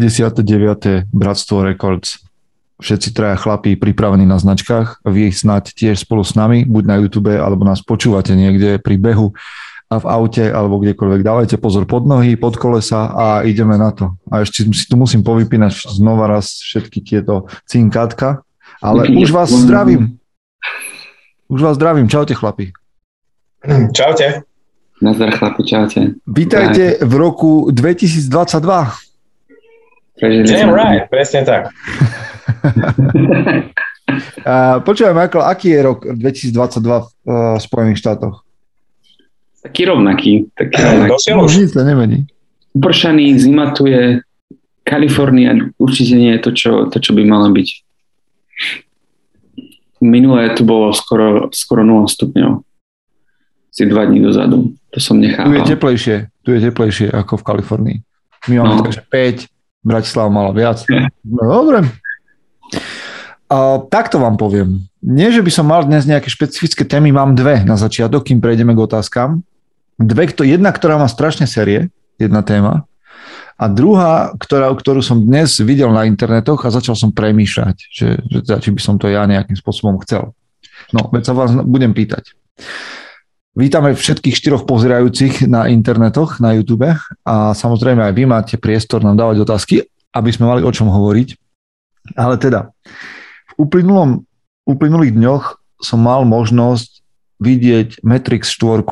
59. Bratstvo Records. Všetci traja chlapí pripravení na značkách. Vy snáď tiež spolu s nami, buď na YouTube, alebo nás počúvate niekde pri behu a v aute, alebo kdekoľvek. Dávajte pozor pod nohy, pod kolesa a ideme na to. A ešte si tu musím povypínať znova raz všetky tieto cinkátka. Ale už vás zdravím. Už vás zdravím. Čaute chlapi. Čaute. Nazdar chlapi, čaute. Vítajte v roku 2022. Damn right, presne tak. Počúvaj, Michael, aký je rok 2022 v uh, Spojených štátoch? Taký rovnaký. Taký rovnaký. No, nič sa nemení. Upršaný, zima tu je, Kalifornia určite nie je to, čo, to, čo by malo byť. Minulé tu bolo skoro, skoro 0 stupňov. Si dva dní dozadu. To som nechával. Tu je teplejšie, tu je teplejšie ako v Kalifornii. My máme no. takže 5, Bratislava mala viac. No dobre. A, takto vám poviem. Nie, že by som mal dnes nejaké špecifické témy, mám dve na začiatok, kým prejdeme k otázkam. Dve, kto, jedna, ktorá má strašne série, jedna téma, a druhá, ktorá, ktorú som dnes videl na internetoch a začal som premýšľať, že, že či by som to ja nejakým spôsobom chcel. No, veď sa vás budem pýtať. Vítame všetkých štyroch pozerajúcich na internetoch, na YouTube a samozrejme aj vy máte priestor nám dávať otázky, aby sme mali o čom hovoriť. Ale teda, v uplynulom, uplynulých dňoch som mal možnosť vidieť Matrix 4.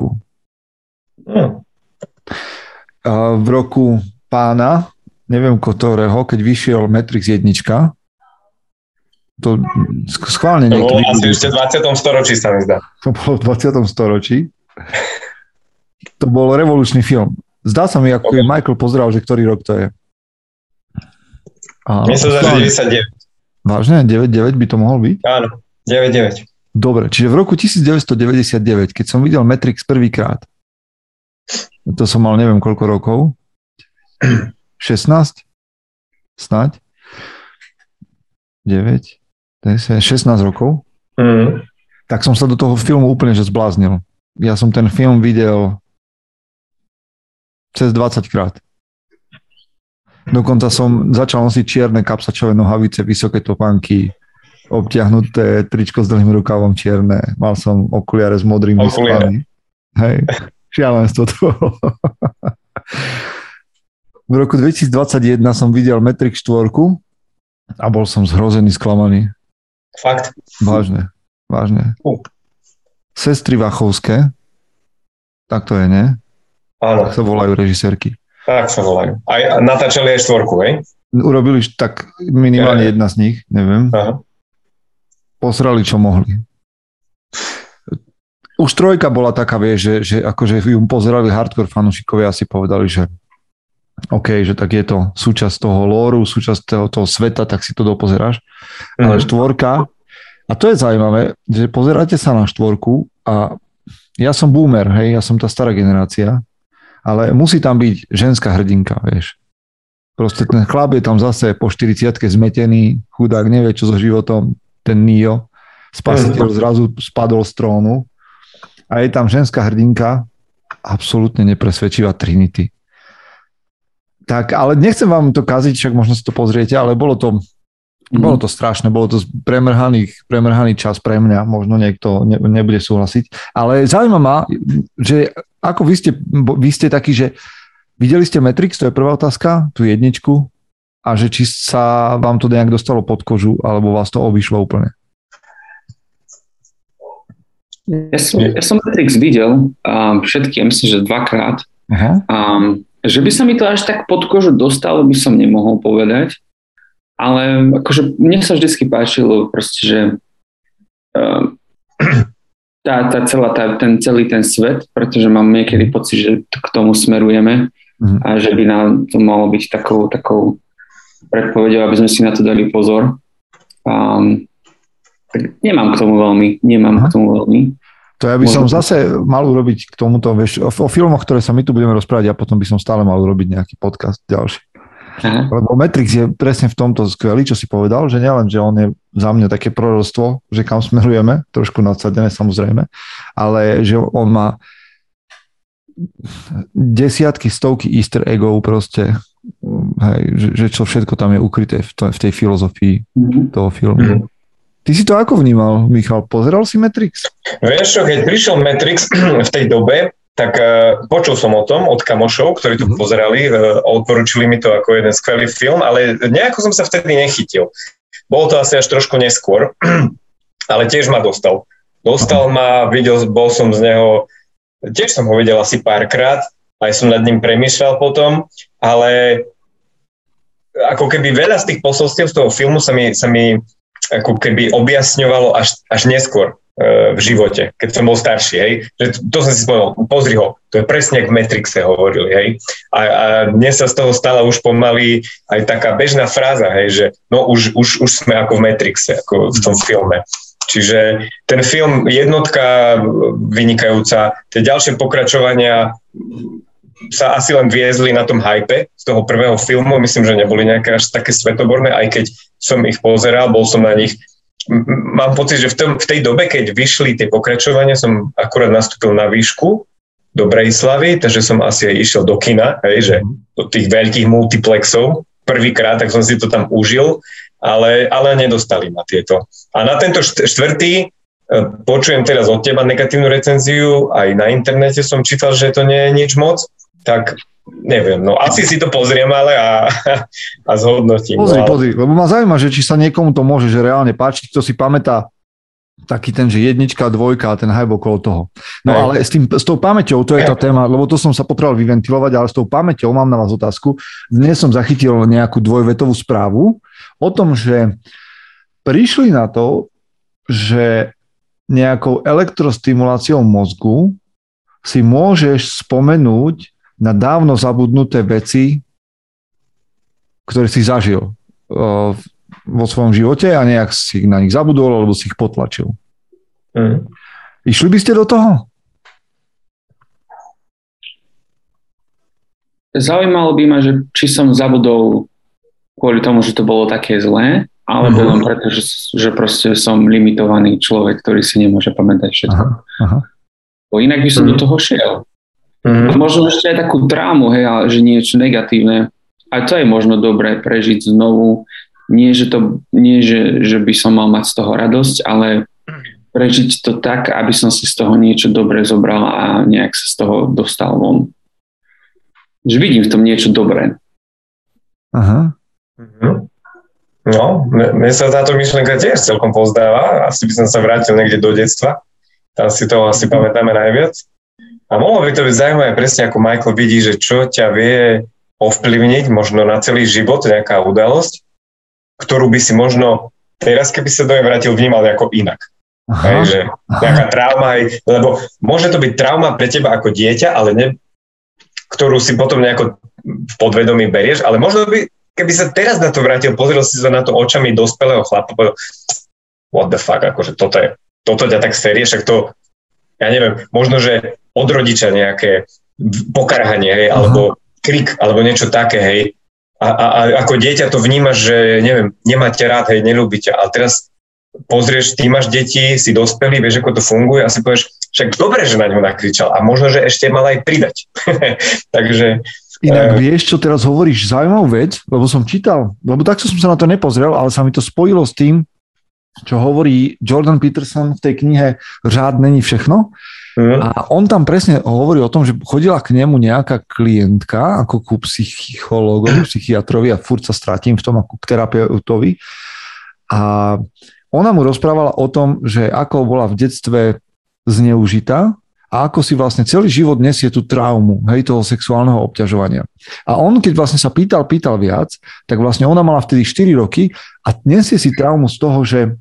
Hmm. V roku pána, neviem ktorého, keď vyšiel Matrix 1, to schválne niekto... To bolo asi ešte v 20. storočí sa mi zdá. To bolo v 20. storočí. To bol revolučný film. Zdá sa mi, ako okay. Michael pozrel, že ktorý rok to je. A, Myslím, že 99. Vážne? 99 by to mohol byť? Áno, 99. Dobre, čiže v roku 1999, keď som videl Matrix prvýkrát, to som mal neviem koľko rokov, 16? Snaď? 9? 10, 16 rokov? Mm. Tak som sa do toho filmu úplne že zbláznil. Ja som ten film videl cez 20 krát. Dokonca som začal nosiť čierne kapsačové nohavice, vysoké topánky, obtiahnuté tričko s dlhým rukavom čierne. Mal som okuliare s modrými sklami. Hej, šialenstvo to v roku 2021 som videl Matrix 4 a bol som zhrozený, sklamaný. Fakt? Vážne, vážne. Uh. Sestry Vachovské, tak to je, nie? Áno. Tak sa volajú režisérky. Tak sa volajú. Aj natáčali aj štvorku, hej? Urobili tak minimálne ja. jedna z nich, neviem. Aha. Posrali, čo mohli už trojka bola taká, vie, že, že akože ju pozerali hardcore fanúšikovia a si povedali, že OK, že tak je to súčasť toho lóru, súčasť toho, toho sveta, tak si to dopozeráš. Mm. Ale štvorka, a to je zaujímavé, že pozeráte sa na štvorku a ja som boomer, hej, ja som tá stará generácia, ale musí tam byť ženská hrdinka, vieš. Proste ten chlap je tam zase po 40 zmetený, chudák nevie, čo so životom, ten Nio, spasiteľ zrazu spadol z trónu a je tam ženská hrdinka, absolútne nepresvedčivá Trinity. Tak, ale nechcem vám to kaziť, však možno si to pozriete, ale bolo to, mm. bolo to strašné, bolo to premrhaný, premrhaný čas pre mňa, možno niekto ne, nebude súhlasiť, ale zaujíma ma, že ako vy ste, vy ste takí, že videli ste Matrix, to je prvá otázka, tú jedničku, a že či sa vám to nejak dostalo pod kožu, alebo vás to obišlo úplne. Ja som, ja som Matrix videl um, všetky, ja myslím, že dvakrát. Uh-huh. Um, že by sa mi to až tak pod kožu dostalo, by som nemohol povedať. Ale akože mne sa vždy páčilo proste, že um, tá, tá celá, tá, ten celý ten svet, pretože mám niekedy pocit, že k tomu smerujeme uh-huh. a že by nám to malo byť takou, takou predpovedou, aby sme si na to dali pozor. Um, tak nemám k tomu veľmi, nemám Aha. k tomu veľmi. To ja by som zase mal urobiť k tomuto, vieš, o, o filmoch, ktoré sa my tu budeme rozprávať a potom by som stále mal urobiť nejaký podcast ďalší. Aha. Lebo Matrix je presne v tomto skvelý, čo si povedal, že nielen, že on je za mňa také proroctvo, že kam smerujeme, trošku nadsadené samozrejme, ale že on má desiatky, stovky easter eggov proste hej, že, že čo všetko tam je ukryté v, to, v tej filozofii mm-hmm. toho filmu. Mm-hmm. Ty si to ako vnímal, Michal? Pozeral si Matrix? Vieš čo, keď prišiel Matrix v tej dobe, tak uh, počul som o tom od kamošov, ktorí to mm-hmm. pozerali, uh, odporúčili mi to ako jeden skvelý film, ale nejako som sa vtedy nechytil. Bolo to asi až trošku neskôr, ale tiež ma dostal. Dostal uh-huh. ma, videl, bol som z neho, tiež som ho videl asi párkrát, aj som nad ním premýšľal potom, ale ako keby veľa z tých posolstiev z toho filmu sa mi, sa mi ako keby objasňovalo až, až neskôr e, v živote, keď som bol starší, hej. Že to, som si spomenul, pozri ho, to je presne ako v Matrixe hovorili, hej. A, a dnes sa z toho stala už pomaly aj taká bežná fráza, hej, že no už, už, už sme ako v Matrixe, ako v tom filme. Čiže ten film jednotka vynikajúca, tie ďalšie pokračovania sa asi len viezli na tom hype z toho prvého filmu. Myslím, že neboli nejaké až také svetoborné, aj keď som ich pozeral, bol som na nich. Mám pocit, že v, tom, v tej dobe, keď vyšli tie pokračovania, som akurát nastúpil na výšku do Brejslavy, takže som asi aj išiel do kina, hej, že do tých veľkých multiplexov. Prvýkrát, tak som si to tam užil, ale, ale nedostali ma tieto. A na tento štvrtý e, počujem teraz od teba negatívnu recenziu, aj na internete som čítal, že to nie je nič moc, tak neviem, no asi si to pozriem ale a, a zhodnotím. Pozri, no, ale... pozri, lebo ma zaujíma, že či sa niekomu to môže že reálne páčiť, kto si pamätá taký ten, že jednička, dvojka a ten hype okolo toho. No Aj. ale s, tým, s tou pamäťou, to je tá téma, lebo to som sa potreboval vyventilovať, ale s tou pamäťou mám na vás otázku. Dnes som zachytil nejakú dvojvetovú správu o tom, že prišli na to, že nejakou elektrostimuláciou mozgu si môžeš spomenúť na dávno zabudnuté veci, ktoré si zažil uh, vo svojom živote a nejak si na nich zabudol alebo si ich potlačil. Mm. Išli by ste do toho? Zaujímalo by ma, že či som zabudol kvôli tomu, že to bolo také zlé, alebo mm-hmm. len preto, že, že proste som limitovaný človek, ktorý si nemôže pamätať všetko. Aha, aha. Bo inak by som do toho šiel. Mm-hmm. Možno ešte aj takú drámu, hej, ale že niečo negatívne. A to je možno dobré prežiť znovu. Nie, že, to, nie že, že by som mal mať z toho radosť, ale prežiť to tak, aby som si z toho niečo dobré zobral a nejak sa z toho dostal von. Že vidím v tom niečo dobré. Aha. Mm-hmm. No, mne sa táto myšlenka tiež celkom pozdáva. Asi by som sa vrátil niekde do detstva. Tam si to asi pamätáme najviac. A mohlo by to byť zaujímavé presne ako Michael vidí, že čo ťa vie ovplyvniť možno na celý život, nejaká udalosť, ktorú by si možno teraz, keby sa do nej vrátil, vnímal nejako inak. Aha, hej, že nejaká trauma, hej, lebo môže to byť trauma pre teba ako dieťa, ale ne, ktorú si potom nejako v podvedomí berieš, ale možno by, keby sa teraz na to vrátil, pozrel si sa na to očami dospelého chlapa, povedal, what the fuck, akože toto je, toto ťa tak série, však to, ja neviem, možno, že od rodiča nejaké pokarhanie, hej, alebo krik, alebo niečo také, hej. A, a, a ako dieťa to vnímaš, že neviem, nemáte rád, hej, nelúbite. Ale teraz pozrieš, ty máš deti, si dospelý, vieš, ako to funguje a si povieš, však dobre, že na ňu nakričal a možno, že ešte mal aj pridať. Takže Inak uh, vieš, čo teraz hovoríš, zaujímavú vec, lebo som čítal, lebo takto som sa na to nepozrel, ale sa mi to spojilo s tým, čo hovorí Jordan Peterson v tej knihe Řád není všechno, Mm. A on tam presne hovorí o tom, že chodila k nemu nejaká klientka, ako ku psychologovi, psychiatrovi a furt sa stratím v tom ako k terapeutovi. A ona mu rozprávala o tom, že ako bola v detstve zneužitá a ako si vlastne celý život nesie tú traumu, hej, toho sexuálneho obťažovania. A on, keď vlastne sa pýtal, pýtal viac, tak vlastne ona mala vtedy 4 roky a nesie si traumu z toho, že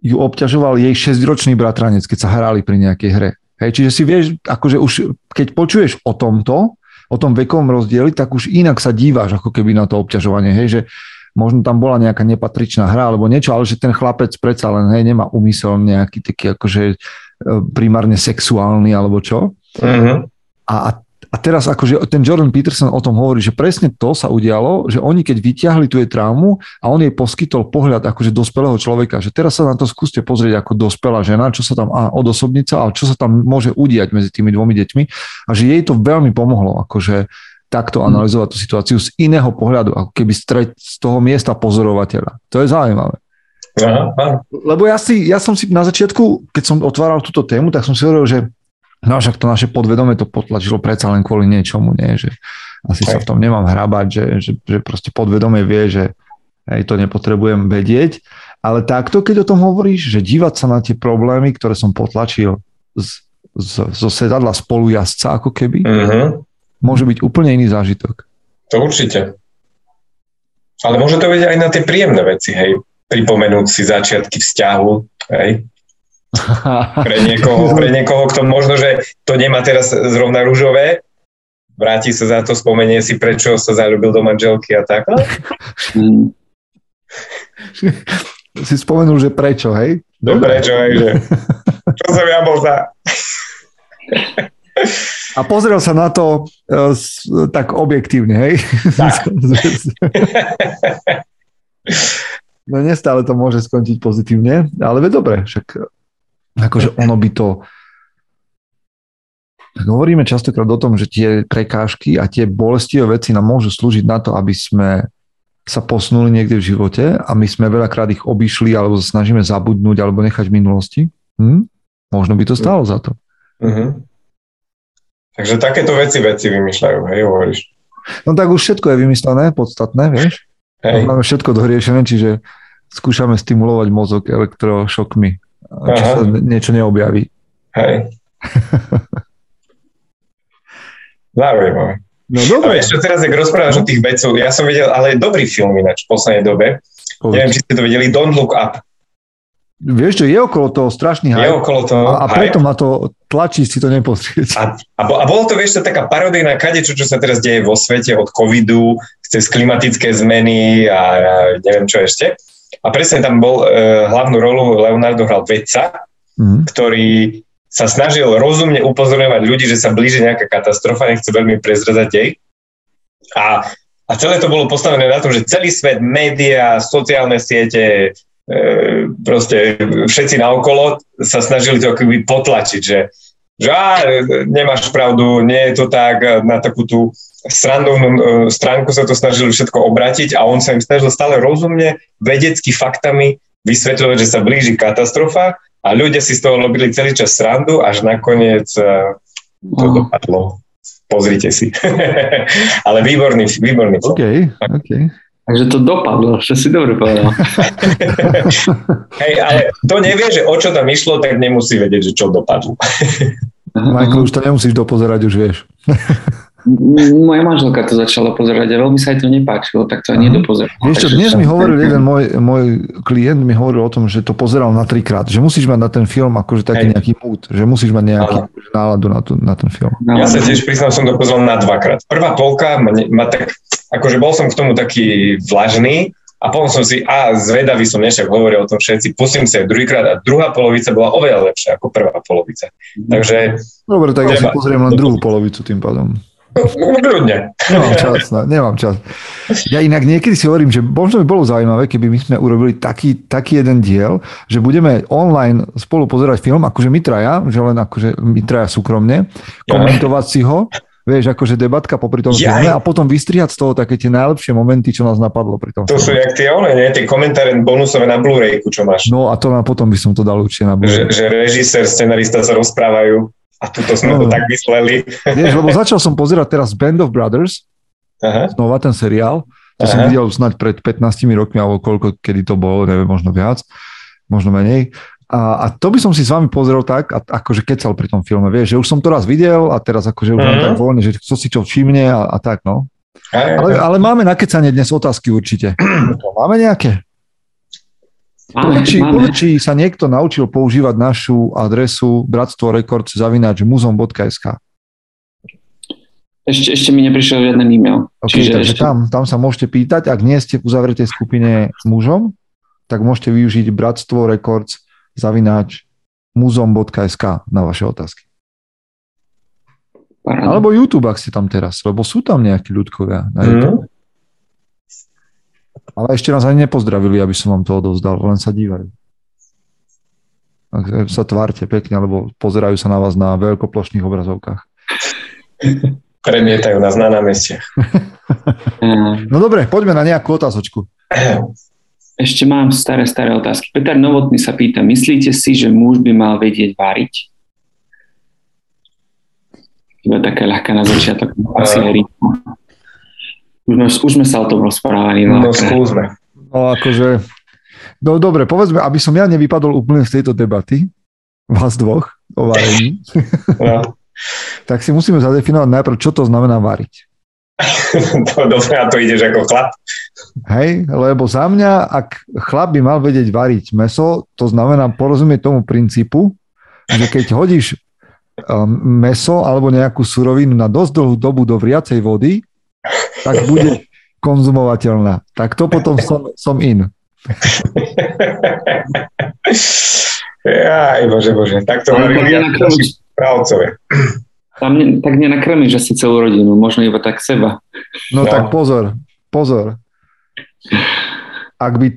ju obťažoval jej 6-ročný bratranec, keď sa hrali pri nejakej hre. Hej, čiže si vieš, akože už keď počuješ o tomto, o tom vekovom rozdieli, tak už inak sa díváš ako keby na to obťažovanie. Hej, že možno tam bola nejaká nepatričná hra alebo niečo, ale že ten chlapec predsa len hej, nemá úmysel nejaký taký akože primárne sexuálny alebo čo. Uh-huh. A, a a teraz akože ten Jordan Peterson o tom hovorí, že presne to sa udialo, že oni keď vyťahli tú jej traumu a on jej poskytol pohľad akože dospelého človeka, že teraz sa na to skúste pozrieť ako dospelá žena, čo sa tam a odosobnica, ale čo sa tam môže udiať medzi tými dvomi deťmi a že jej to veľmi pomohlo akože takto analyzovať tú situáciu z iného pohľadu, ako keby z toho miesta pozorovateľa. To je zaujímavé. Aha. Lebo ja, si, ja som si na začiatku, keď som otváral túto tému, tak som si hovoril, že no však to naše podvedome to potlačilo predsa len kvôli niečomu, nie? že asi sa v tom nemám hrabať, že, že, že proste podvedome vie, že hej, to nepotrebujem vedieť, ale takto, keď o tom hovoríš, že dívať sa na tie problémy, ktoré som potlačil z, z, zo sedadla spolujazca ako keby, uh-huh môže byť úplne iný zážitok. To určite. Ale môže to byť aj na tie príjemné veci, hej. Pripomenúť si začiatky vzťahu, hej. Pre niekoho, pre niekoho, kto možno, že to nemá teraz zrovna rúžové, vráti sa za to, spomenie si, prečo sa zalúbil do manželky a tak. si spomenul, že prečo, hej? Dobre. Prečo, hej, že čo som ja bol za... A pozrel sa na to uh, tak objektívne, hej? Tak. no nestále to môže skončiť pozitívne, ale ve dobre, však akože ono by to tak hovoríme častokrát o tom, že tie prekážky a tie bolestivé veci nám môžu slúžiť na to, aby sme sa posunuli niekde v živote a my sme veľakrát ich obišli alebo sa snažíme zabudnúť alebo nechať v minulosti. Hm? Možno by to stalo za to. Uh-huh. Takže takéto veci veci vymýšľajú, hej, hovoríš. No tak už všetko je vymyslené, podstatné, vieš. Hej. Máme všetko doriešené, čiže skúšame stimulovať mozog elektrošokmi, či sa niečo neobjaví. Hej. Zaujímavé. No dobre. A vieš, čo teraz, ak rozprávaš no. o tých vecoch, ja som videl, ale dobrý film ináč v poslednej dobe. Povedz. Neviem, či ste to videli, Don't Look Up. Vieš, že je okolo toho strašný hype. Je okolo toho A, a preto ma to tlačí si to nepozrieť. A, a, a bolo to, vieš, taká parodijná kadečo, čo sa teraz deje vo svete od covidu, cez klimatické zmeny a, a neviem čo ešte. A presne tam bol, e, hlavnú rolu Leonardo hral vedca, mm. ktorý sa snažil rozumne upozorňovať ľudí, že sa blíži nejaká katastrofa, nechce veľmi prezrazať dej. A, a celé to bolo postavené na tom, že celý svet, médiá, sociálne siete, E, proste všetci naokolo sa snažili to akoby potlačiť, že, že á, nemáš pravdu, nie je to tak, na takú tú strandovnú e, stránku sa to snažili všetko obratiť a on sa im snažil stále rozumne, vedecky faktami vysvetľovať, že sa blíži katastrofa a ľudia si z toho robili celý čas srandu, až nakoniec e, to uh. dopadlo. Pozrite si. Ale výborný, výborný film. OK, OK. Takže to dopadlo, že si dobre povedal. Hej, ale to nevie, že o čo tam išlo, tak nemusí vedieť, že čo dopadlo. Michael, už to nemusíš dopozerať, už vieš. Moja manželka to začala pozerať a veľmi sa jej to nepáčilo, tak to ani nedopozerala. Vieš čo, dnes mi hovoril jeden môj, môj klient, mi hovoril o tom, že to pozeral na trikrát, že musíš mať na ten film akože taký Hej. nejaký mood, že musíš mať nejaký Aha. náladu na, tu, na ten film. Ja sa tiež priznám, som to pozeral na dvakrát. Prvá polka ma, ma tak, akože bol som k tomu taký vlažný, a potom som si, a zvedavý som nešak, hovoril o tom všetci, pustím sa druhýkrát a druhá polovica bola oveľa lepšia ako prvá polovica. Mhm. Takže... Dobre, tak ja si pozriem len druhú polovicu tým pádom. Kľudne. Nemám čas, nemám čas. Ja inak niekedy si hovorím, že možno by bolo zaujímavé, keby my sme urobili taký, taký jeden diel, že budeme online spolu pozerať film, akože my traja, že len akože my traja súkromne, komentovať si ho, vieš, akože debatka popri tom filme a potom vystrihať z toho také tie najlepšie momenty, čo nás napadlo pri tom. To filme. sú jak tie one, nie? Tie komentáre bonusové na Blu-rayku, čo máš. No a to na potom by som to dal určite na Blu-ray. Že, že režisér, scenarista sa rozprávajú a tuto sme no. to tak mysleli. Vieš, lebo začal som pozerať teraz Band of Brothers, Aha. znova ten seriál. To Aha. som videl snať pred 15 rokmi, alebo koľko, kedy to bolo, neviem, možno viac, možno menej. A, a to by som si s vami pozrel tak, a, akože kecal pri tom filme, vieš, že už som to raz videl a teraz akože už uh-huh. tak voľne, že kto si čo všimne a, a tak, no. Ale, ale máme na kecanie dnes otázky určite. Máme nejaké? Máme, či, máme. či sa niekto naučil používať našu adresu bratstvo rekords zavinač muzom.sk. Ešte, ešte mi neprišiel žiadny e-mail. Okay, Čiže takže ešte... tam, tam sa môžete pýtať, ak nie ste v uzavretej skupine mužom, tak môžete využiť bratstvo rekords zavináč muzom.sk na vaše otázky. Paráda. Alebo YouTube, ak ste tam teraz, lebo sú tam nejakí ľudkovia na YouTube. Mm. Ale ešte nás ani nepozdravili, aby som vám to odovzdal, len sa dívajú. Tak sa tvárte pekne, lebo pozerajú sa na vás na veľkoplošných obrazovkách. Premietajú nás na námestiach. no dobre, poďme na nejakú otázočku. Ešte mám staré, staré otázky. Peter Novotný sa pýta, myslíte si, že muž by mal vedieť váriť? Iba taká ľahká na začiatok. Asi aj už, už sme sa o tom rozprávali. No, no skúsme. No akože, no dobre, povedzme, aby som ja nevypadol úplne z tejto debaty, vás dvoch, o varení, no. tak si musíme zadefinovať najprv, čo to znamená variť. to dobre, a to ideš ako chlap. Hej, lebo za mňa, ak chlap by mal vedieť variť meso, to znamená porozumieť tomu princípu, že keď hodíš um, meso alebo nejakú surovinu na dosť dlhú dobu do vriacej vody, tak bude konzumovateľná. Tak to potom som, som in. Aj, bože, bože, tak to hovorili naši právcovia. Tam ne, tak nenakrmiš asi celú rodinu, možno iba tak seba. No, no tak pozor, pozor. Ak by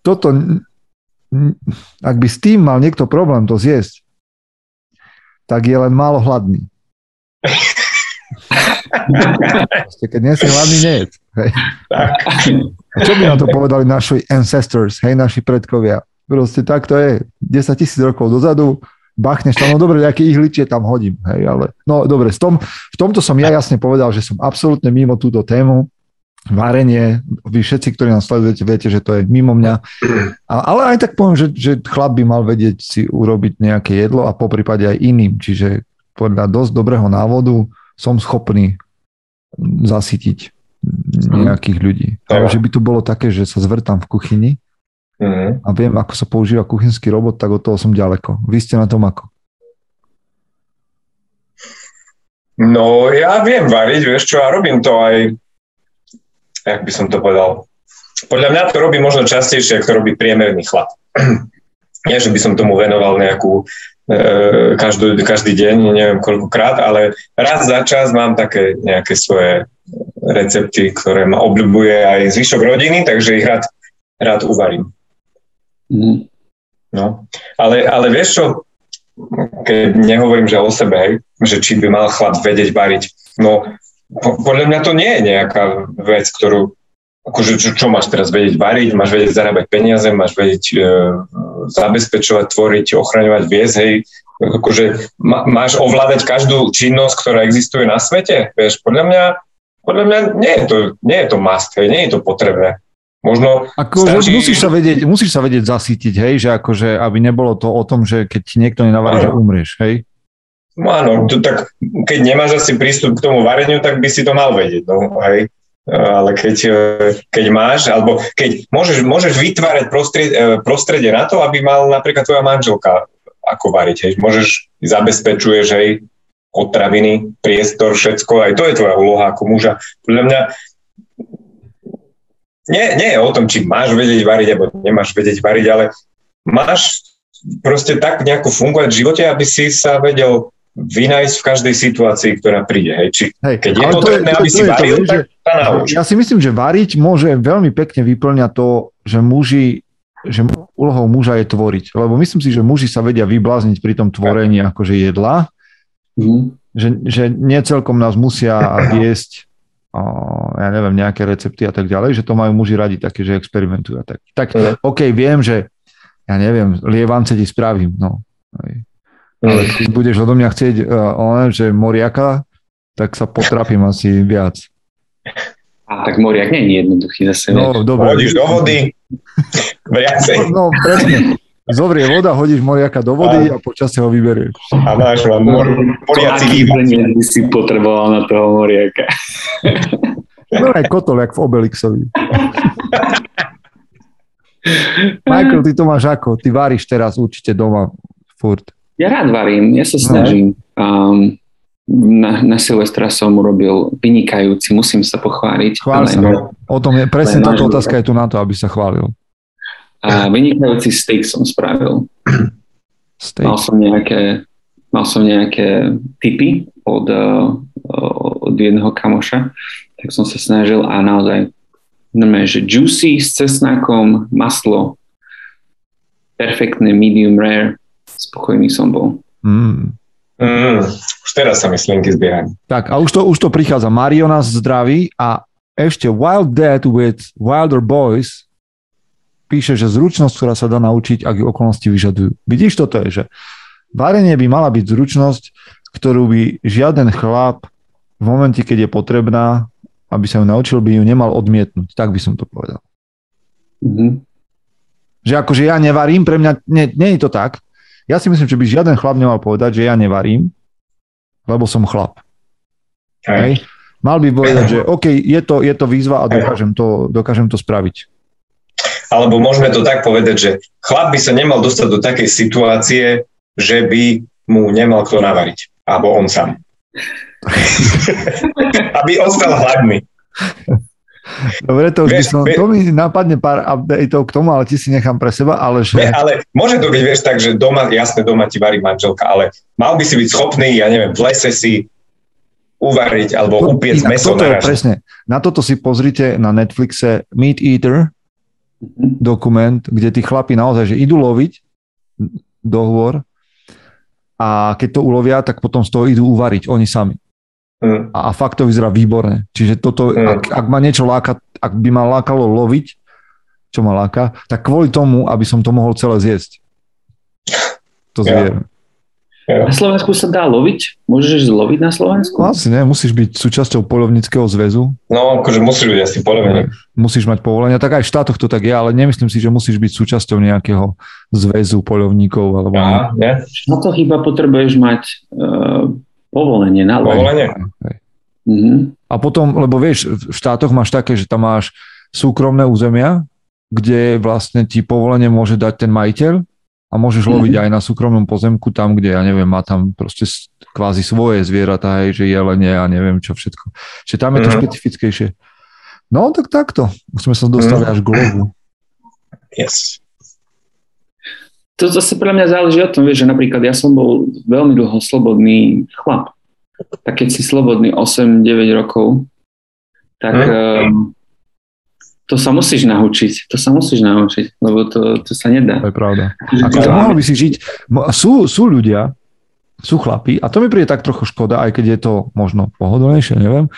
toto, ak by s tým mal niekto problém to zjesť, tak je len málo hladný. keď nie si hladný, nie je. A čo by na to povedali naši ancestors, hej, naši predkovia? Proste tak to je. 10 tisíc rokov dozadu bachneš tam, no dobre, nejaké ihličie tam hodím, hej, ale no dobre, v, tom, v tomto som ja jasne povedal, že som absolútne mimo túto tému, varenie, vy všetci, ktorí nás sledujete, viete, že to je mimo mňa. Ale aj tak poviem, že, že chlap by mal vedieť si urobiť nejaké jedlo a po prípade aj iným. Čiže podľa dosť dobrého návodu som schopný zasytiť nejakých ľudí. Ale že by to bolo také, že sa zvrtám v kuchyni mm. a viem, ako sa používa kuchynský robot, tak od toho som ďaleko. Vy ste na tom ako? No, ja viem variť, vieš čo, a robím to aj, jak by som to povedal, podľa mňa to robí možno častejšie, ako to robí priemerný chlap. Nie, že by som tomu venoval nejakú každý, každý deň, neviem koľkokrát, ale raz za čas mám také nejaké svoje recepty, ktoré ma obľubuje aj zvyšok rodiny, takže ich rád, rád uvarím. Mm. No, ale, ale vieš čo, keď nehovorím, že o sebe, hej, že či by mal chlap vedieť variť, no po, podľa mňa to nie je nejaká vec, ktorú, akože čo, čo máš teraz vedieť variť, máš vedieť zarábať peniaze, máš vedieť e, zabezpečovať, tvoriť, ochraňovať viez, hej, akože má, máš ovládať každú činnosť, ktorá existuje na svete, vieš, podľa mňa, podľa mňa nie je to, nie je to must, hej, nie je to potrebné. Možno Ako, stačí... musíš, sa vedieť, musíš sa vedieť zasítiť, hej, že akože, aby nebolo to o tom, že keď ti niekto nenavarí, že umrieš, hej? No áno, to, tak keď nemáš asi prístup k tomu vareniu, tak by si to mal vedieť, no, hej. Ale keď, e, keď máš, alebo keď môžeš, môžeš vytvárať prostredie, prostredie na to, aby mal napríklad tvoja manželka ako variť, hej. Môžeš, zabezpečuješ, hej, potraviny, priestor, všetko, aj to je tvoja úloha ako muža. Podľa mňa nie, nie je o tom, či máš vedieť variť, alebo nemáš vedieť variť, ale máš proste tak nejako fungovať v živote, aby si sa vedel vynájsť v každej situácii, ktorá príde. Hej. Či, hej, keď je potrebné, aby si varil, to, tak sa nauč. Ja si myslím, že variť môže veľmi pekne vyplňať to, že muži že úlohou muža je tvoriť. Lebo myslím si, že muži sa vedia vyblázniť pri tom tvorení akože jedla, mm. že, že nie celkom nás musia viesť ja neviem, nejaké recepty a tak ďalej, že to majú muži radi také, že experimentujú a tak. Tak mm. OK, viem, že ja neviem, lievance ti spravím, no. Ale keď budeš odo mňa chcieť, uh, že moriaka, tak sa potrapím asi viac. A tak moriak nie je jednoduchý zase. No, dobre. Hodíš do vody, viacej. No, no, presne. Zovrie voda, hodíš moriaka do vody a, a počasie ho vyberieš. A máš vám mor, moriaci vývod. by si potreboval na toho moriaka. No aj kotol, jak v Obelixovi. Michael, ty to máš ako? Ty varíš teraz určite doma furt. Ja rád varím, ja sa no. snažím. Um, na, na Silvestra som urobil vynikajúci, musím sa pochváliť. Chvál sa. O tom je, presne táto otázka je tu na to, aby sa chválil. A vynikajúci steak som spravil. Steak. Mal som nejaké, mal som nejaké tipy od, uh, od jedného kamoša, tak som sa snažil a naozaj normálne, že juicy s cesnákom, maslo, perfektné medium rare, spokojný som bol. Mm. Mm, už teraz sa mi slinky zbiehajú. Tak a už to, už to prichádza. Mario nás zdraví a ešte Wild Dead with Wilder Boys píše, že zručnosť, ktorá sa dá naučiť, ak ju okolnosti vyžadujú. Vidíš, toto je, že varenie by mala byť zručnosť, ktorú by žiaden chlap v momente, keď je potrebná, aby sa ju naučil, by ju nemal odmietnúť. Tak by som to povedal. Mm-hmm. Že akože ja nevarím, pre mňa nie, nie je to tak. Ja si myslím, že by žiaden chlap nemal povedať, že ja nevarím, lebo som chlap. Hej. Mal by povedať, že OK, je to, je to výzva a dokážem to, dokážem to spraviť. Alebo môžeme to tak povedať, že chlap by sa nemal dostať do takej situácie, že by mu nemal kto navariť. Alebo on sám. Aby ostal hladný. Dobre, to už vieš, by som, to mi napadne pár updateov k tomu, ale ti si nechám pre seba, ale že... Ne, ale môže to byť, vieš, tak, že doma, jasne, doma ti varí manželka, ale mal by si byť schopný, ja neviem, v lese si uvariť alebo to, upiec inak, meso. Toto je presne. Na toto si pozrite na Netflixe Meat Eater mm-hmm. dokument, kde tí chlapi naozaj, že idú loviť dohovor a keď to ulovia, tak potom z toho idú uvariť oni sami. Mm. A, a fakt to vyzerá výborne. Čiže toto, mm. ak, ak ma niečo láka, ak by ma lákalo loviť, čo ma láka, tak kvôli tomu, aby som to mohol celé zjesť. To zvieram. Ja. Na Slovensku sa dá loviť? Môžeš zloviť na Slovensku? No, asi ne, musíš byť súčasťou polovníckého zväzu. No, akože musíš byť asi polovník. Musíš mať povolenia, tak aj v štátoch to tak je, ale nemyslím si, že musíš byť súčasťou nejakého zväzu polovníkov. Alebo Aha, nie? Na to chyba potrebuješ mať uh, povolenie na lov. Povolenie? Mhm. A potom, lebo vieš, v štátoch máš také, že tam máš súkromné územia, kde vlastne ti povolenie môže dať ten majiteľ a môžeš loviť mm-hmm. aj na súkromnom pozemku tam, kde, ja neviem, má tam proste kvázi svoje zvieratá, hej, že jelenie a neviem čo všetko. Čiže tam je to mm-hmm. špecifickejšie. No, tak takto. Už sme sa dostali mm-hmm. až k lovu. Yes. To zase pre mňa záleží o tom, vieš, že napríklad ja som bol veľmi dlho slobodný chlap. Tak keď si slobodný 8-9 rokov, tak mm. To sa musíš naučiť, to sa musíš naučiť, lebo to, to sa nedá. To je pravda. Ako to mohol by si žiť, sú, sú ľudia, sú chlapí, a to mi príde tak trochu škoda, aj keď je to možno pohodlnejšie, neviem,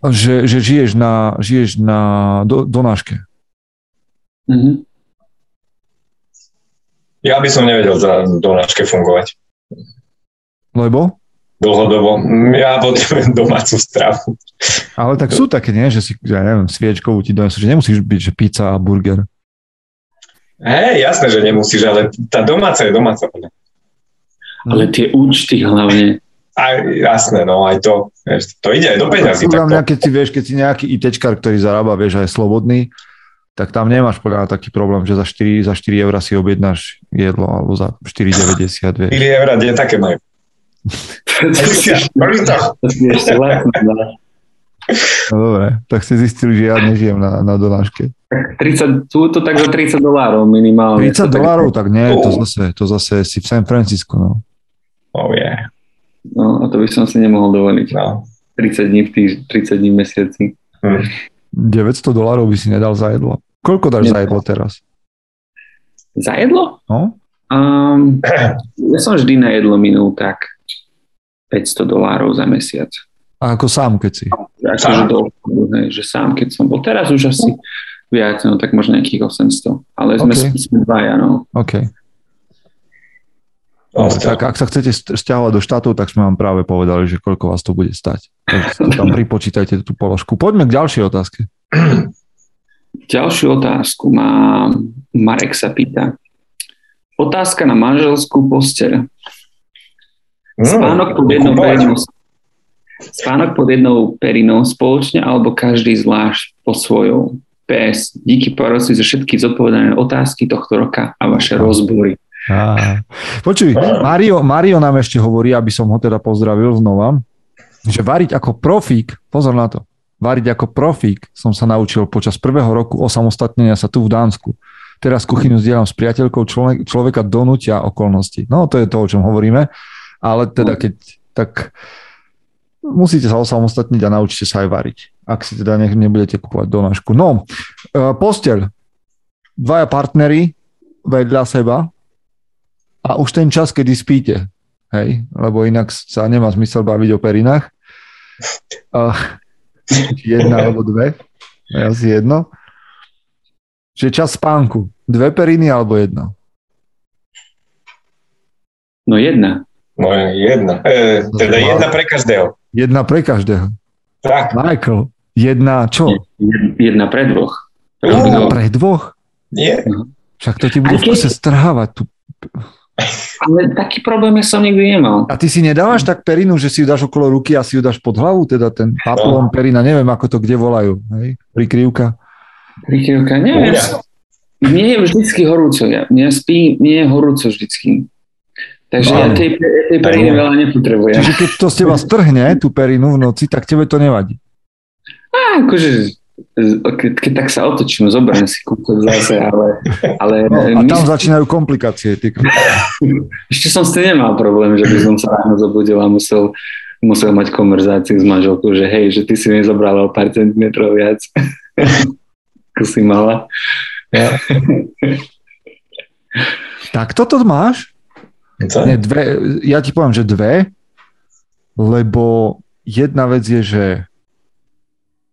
že, že žiješ na, žiješ na do, donáške. Mm-hmm. Ja by som nevedel za donáške fungovať. Lebo? dlhodobo. Ja potrebujem domácu stravu. Ale tak sú také, nie? Že si, ja neviem, sviečkovú ti donesú, že nemusíš byť, že pizza a burger. Hej, jasné, že nemusíš, ale tá domáca je domáca. Ale tie účty hlavne. A, jasné, no aj to. Vieš, to ide aj do peňazí. Mňa, keď si, vieš, keď si nejaký ITčkar, ktorý zarába, vieš, aj slobodný, tak tam nemáš podľa taký problém, že za 4, za 4 eur si objednáš jedlo, alebo za 4,90. 4 eur, kde také majú? No dobre, tak ste zistili, že ja nežijem na, na donáške. 30, sú to tak za 30 dolárov minimálne. 30 dolárov, tak nie, to zase, to zase si v San Francisco, no. Oh yeah. No a to by som si nemohol dovoliť. No. 30 dní v tých, 30 dní v mesiaci. Hm. 900 dolárov by si nedal za jedlo. Koľko dáš Nedal. za jedlo teraz? Za jedlo? No. Um, ja som vždy na jedlo minul tak 500 dolárov za mesiac. A ako sám, keď si? Akože do, hej, že sám, keď som bol. Teraz už asi viac, no tak možno nejakých 800. Ale sme, okay. sme dvaja, no. OK. Tak ak sa chcete stiahovať do štátov, tak sme vám práve povedali, že koľko vás to bude stať. Tak tam pripočítajte tú položku. Poďme k ďalšej otázke. Ďalšiu otázku má Marek sa pýta. Otázka na manželskú posteľ. Mm, spánok pod jednou perinou, spánok pod jednou perinou spoločne alebo každý zvlášť po svojou. PS, díky poroci za všetky zodpovedané otázky tohto roka a vaše rozbory. Počuj, Mario, Mario nám ešte hovorí, aby som ho teda pozdravil znova, že variť ako profík, pozor na to, variť ako profík som sa naučil počas prvého roku osamostatnenia sa tu v Dánsku. Teraz kuchyňu zdieľam s priateľkou, človek, človeka donútia okolnosti. No to je to, o čom hovoríme ale teda keď, tak musíte sa osamostatniť a naučite sa aj variť. Ak si teda nech nebudete kupovať donášku. No, e, posteľ. Dvaja partnery vedľa seba a už ten čas, kedy spíte, hej, lebo inak sa nemá zmysel baviť o perinách. Uh, jedna alebo dve, asi jedno. Čiže čas spánku. Dve periny alebo jedna? No jedna. No jedna. E, teda jedna pre každého. Jedna pre každého. Tak. Michael, jedna čo? Jedna pre dvoch. Jedna pre dvoch? Nie. Však to ti bude v kuse strhávať. Tu. Ale taký problém ja som nikdy nemal. A ty si nedávaš tak perinu, že si ju dáš okolo ruky a si ju dáš pod hlavu, teda ten paplón, no. perina, neviem ako to kde volajú, hej? Prikrývka. Prikrývka, neviem. Nie je vždycky horúco, ja, mňa spí, nie je horúco vždycky. Takže no, ja tej, tej periny no. veľa nepotrebujem. Čiže keď to z teba strhne, tú perinu v noci, tak tebe to nevadí. Á, akože keď, keď tak sa otočím, zoberiem si kúkot zase, ale... ale no, a tam my... začínajú komplikácie. Ty. Ešte som s tým nemal problém, že by som sa ráno zobudil a musel, musel mať konverzáciu s manželkou, že hej, že ty si mi zobrala o pár centimetrov viac, ako si mala. Ja. tak toto máš? Nie, dve, ja ti poviem, že dve, lebo jedna vec je, že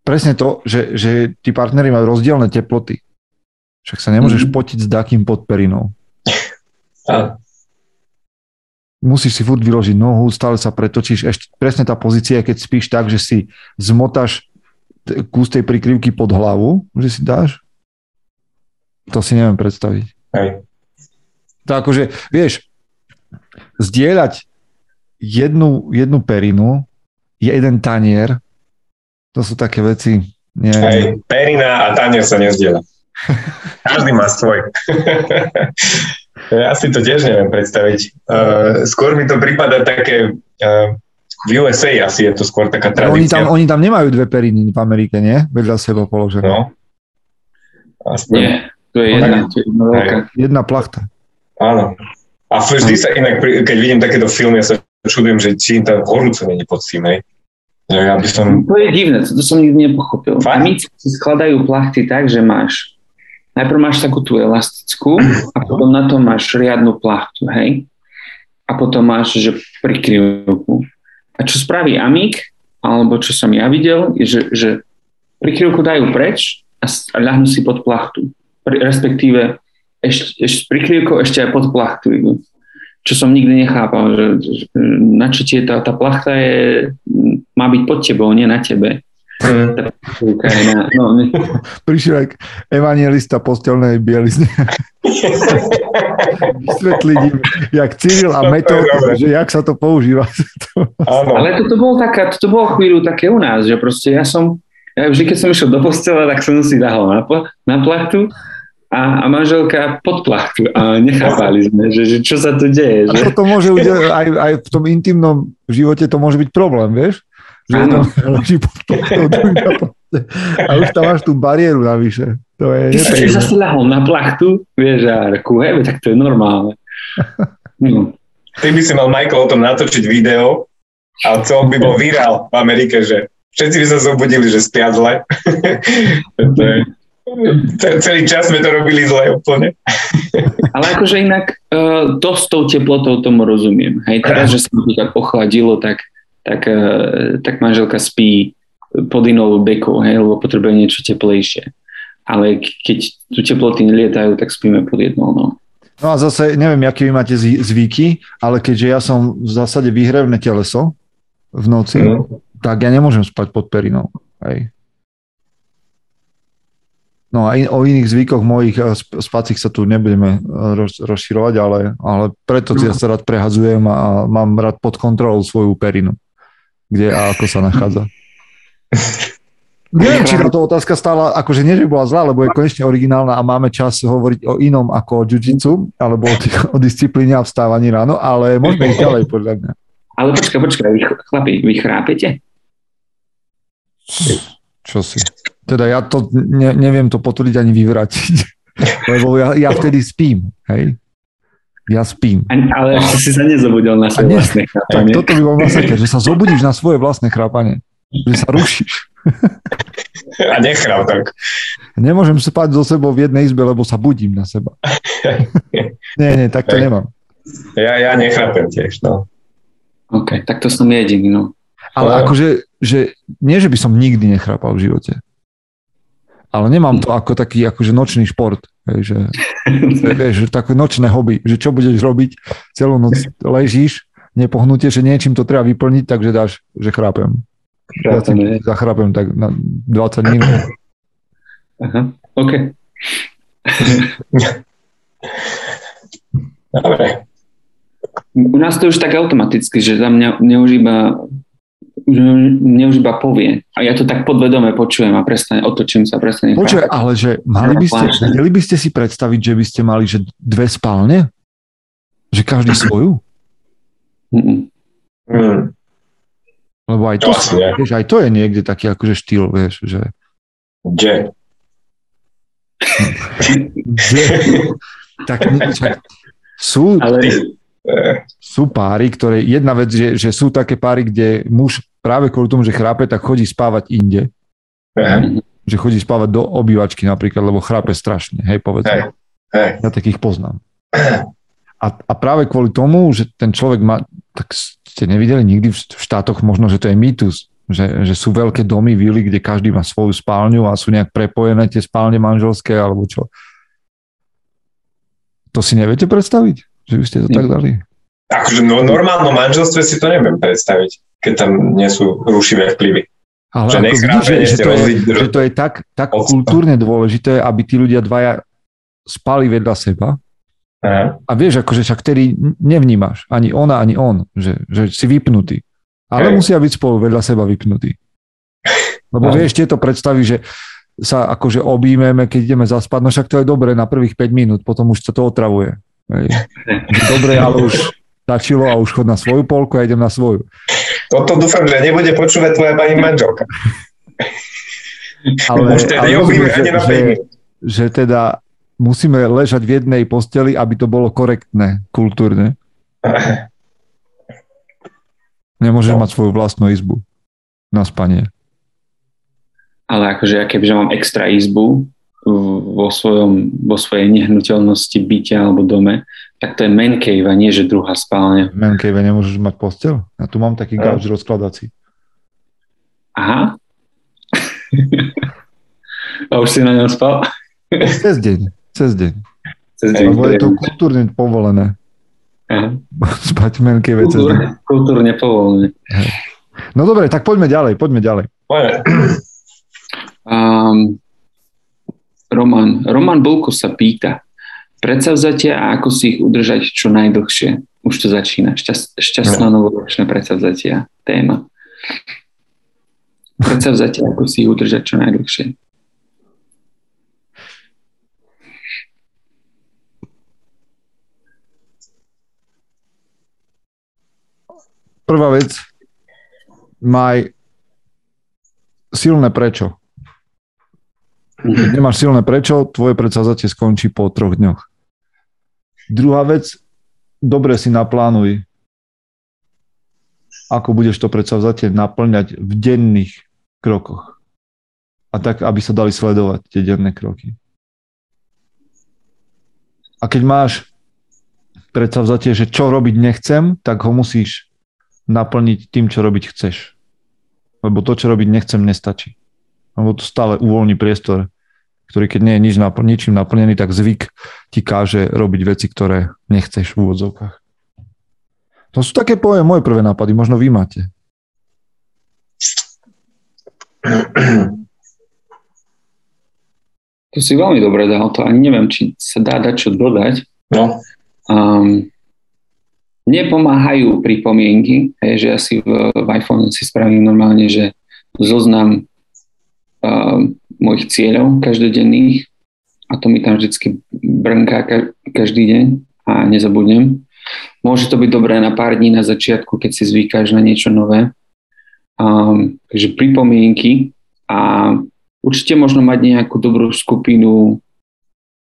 presne to, že, že tí partnery majú rozdielne teploty. Však sa nemôžeš mm. potiť s dakým pod perinou. A. Musíš si furt vyložiť nohu, stále sa pretočíš. Ešte presne tá pozícia, keď spíš tak, že si zmotáš kus tej prikryvky pod hlavu, že si dáš. To si neviem predstaviť. Hej. To akože, vieš, zdieľať jednu, jednu perinu je jeden tanier to sú také veci... Nie... Aj perina a tanier sa nezdieľa. Každý má svoj. ja si to tiež neviem predstaviť. Uh, skôr mi to prípada také... Uh, v USA asi je to skôr taká tradícia. Oni tam, oni tam nemajú dve periny v Amerike, nie? Vedľa seba položené. No. Aspoň. Nie, to je jedna, to je jedna veľká. Jedna plachta. Áno. A vždy sa inak, keď vidím takéto filmy, ja sa čudujem, že či im tam horúco není pod tým, hej. Ja by som... To je divné, to som nikdy nepochopil. Fakt? Si skladajú plachty tak, že máš najprv máš takú tú elastickú a potom na to máš riadnu plachtu, hej? A potom máš, že prikryvku. A čo spraví Amik, alebo čo som ja videl, je, že, že prikryvku dajú preč a, a ľahnú si pod plachtu. Respektíve ešte, ešte prikryvkou ešte aj pod plachtu čo som nikdy nechápal, že, že na čo ti tá, tá plachta je, má byť pod tebou, nie na tebe. Mm. No, Prišiel aj evangelista postelnej bielizne. Vysvetliť im, jak Cyril a Metod, že jak sa to používa. Ale toto bolo, taká, toto bolo chvíľu také u nás, že proste ja som, ja vždy, keď som išiel do postela, tak som si dahol na, na plachtu a, a manželka pod plachtu a nechápali sme, že, že čo sa tu deje. Že? A to môže aj, aj v tom intimnom živote to môže byť problém, vieš? Že tam leží pod plachtou, a už tam máš tú bariéru navyše. To je Ty si zase ľahol na plachtu, vieš, a reku, hej, tak to je normálne. No. Ty by si mal, Michael, o tom natočiť video a to by bol virál v Amerike, že všetci by sa zobudili, že spia zle. to je celý čas sme to robili zle úplne. Ale akože inak uh, to s tou teplotou tomu rozumiem. Hej, teraz, že sa to tak ochladilo, tak, tak, uh, tak manželka spí pod inou dekou, hej, lebo potrebuje niečo teplejšie. Ale keď tu teploty nelietajú, tak spíme pod jednou. No. no a zase, neviem, aké vy máte zvyky, ale keďže ja som v zásade výhrevné teleso v noci, mm. tak ja nemôžem spať pod perinou. Hej. No a in, o iných zvykoch mojich eh, spacích sa tu nebudeme eh, roz, rozširovať, ale, ale preto ja sa rád prehadzujem a mám rád pod kontrolou svoju perinu, kde a ako sa nachádza. Neviem, či táto otázka stála, akože nie, že bola zlá, lebo je konečne originálna a máme čas hovoriť o inom ako o jiu alebo o, tých, o disciplíne a vstávaní ráno, ale môžeme ísť ďalej, podľa mňa. Ale počkaj, počkaj, vy, chlapi, vy chrápete? Čo si? Teda ja to ne, neviem to potvrdiť ani vyvratiť, lebo ja, ja vtedy spím, hej? Ja spím. Ale ešte si sa nezobudil na svoje vlastné chrápanie. Toto by bol vlastne, že sa zobudíš na svoje vlastné chrápanie. Že sa rušíš. A nechráp tak. Nemôžem spať so sebou v jednej izbe, lebo sa budím na seba. nie, nie, tak to nemám. Ja, ja nechrápem tiež, no. OK, tak to som jediný, no. Ale uh, akože, že nie, že by som nikdy nechrápal v živote. Ale nemám to ako taký akože nočný šport. Hej, že, vieš, také nočné hobby, že čo budeš robiť, celú noc ležíš, nepohnutie, že niečím to treba vyplniť, takže dáš, že chrápem. Chrápem, ja zachrápem tak na 20 minút. Aha, OK. Dobre. U nás to už tak automaticky, že za mňa, mňa už iba mne už iba povie. A ja to tak podvedome počujem a prestane, otočím sa, prestane. Počuj, ale že mali by ste, vedeli by ste si predstaviť, že by ste mali že dve spálne? Že každý svoju? Mm. Lebo aj to, to vieš, aj to je niekde taký akože štýl, vieš, že... Kde? Kde? tak, tak sú, Ale... sú páry, ktoré, jedna vec je, že sú také páry, kde muž práve kvôli tomu, že chrápe, tak chodí spávať inde. Že chodí spávať do obývačky napríklad, lebo chrápe strašne, hej, povedzme. Hey. Hey. Ja takých poznám. A, a práve kvôli tomu, že ten človek má, tak ste nevideli nikdy v štátoch možno, že to je mýtus, že, že sú veľké domy, vily, kde každý má svoju spálňu a sú nejak prepojené tie spálne nie alebo čo. To si neviete predstaviť? Že by ste to tak dali? Akože no, normálnom manželstve si to neviem predstaviť, keď tam nie sú rušivé vplyvy. Ale že, ako vidíš, že, že, to je, že to je tak, tak kultúrne dôležité, aby tí ľudia dvaja spali vedľa seba. Aha. A vieš, akože však tedy nevnímaš, ani ona, ani on, že, že si vypnutý. Ale Hej. musia byť spolu vedľa seba vypnutí. Lebo Aha. vieš, tieto predstavy, že sa akože objímeme, keď ideme zaspať, no však to je dobre na prvých 5 minút, potom už sa to otravuje. Hej. Dobre, ale už stačilo a už chod na svoju polku a idem na svoju. Toto dúfam, že nebude počúvať tvoja pani manželka. Ale, už teda ale že, ani na že, že teda musíme ležať v jednej posteli, aby to bolo korektné, kultúrne. Nemôžeš no. mať svoju vlastnú izbu na spanie. Ale akože ja kebyže mám extra izbu, vo, svojom, vo svojej nehnuteľnosti, byte alebo dome, tak to je man cave a nie, že druhá spálňa. Man cave nemôžeš mať postel? Ja tu mám taký no. gauč rozkladací. Aha. a už si na ňom spal? cez deň, cez deň. Cez deň. Lebo je to kultúrne povolené. Aha. Spať man cave cez deň. Kultúrne povolené. No dobre, tak poďme ďalej, poďme ďalej. Poďme. Um, Roman, Roman Bolko sa pýta, predsavzatia a ako si ich udržať čo najdlhšie. Už to začína. Šťast, šťastná no. novoročná predsavzatia téma. Predsavzatia, ako si ich udržať čo najdlhšie. Prvá vec, maj silné prečo. Keď nemáš silné prečo, tvoje predsavzatie skončí po troch dňoch. Druhá vec, dobre si naplánuj, ako budeš to predsavzatie naplňať v denných krokoch. A tak, aby sa dali sledovať tie denné kroky. A keď máš predsavzatie, že čo robiť nechcem, tak ho musíš naplniť tým, čo robiť chceš. Lebo to, čo robiť nechcem, nestačí lebo to stále uvoľní priestor, ktorý keď nie je nič napl- ničím naplnený, tak zvyk ti káže robiť veci, ktoré nechceš v úvodzovkách. To sú také poje, moje prvé nápady, možno vy máte. To si veľmi dobre dal, to ani neviem, či sa dá dať čo dodať. No. Um, nepomáhajú pripomienky, hej, že ja si v, v iPhone si spravím normálne, že zoznam mojich cieľov každodenných a to mi tam vždycky brnká každý deň a nezabudnem. Môže to byť dobré na pár dní na začiatku, keď si zvykáš na niečo nové. Um, takže pripomienky a určite možno mať nejakú dobrú skupinu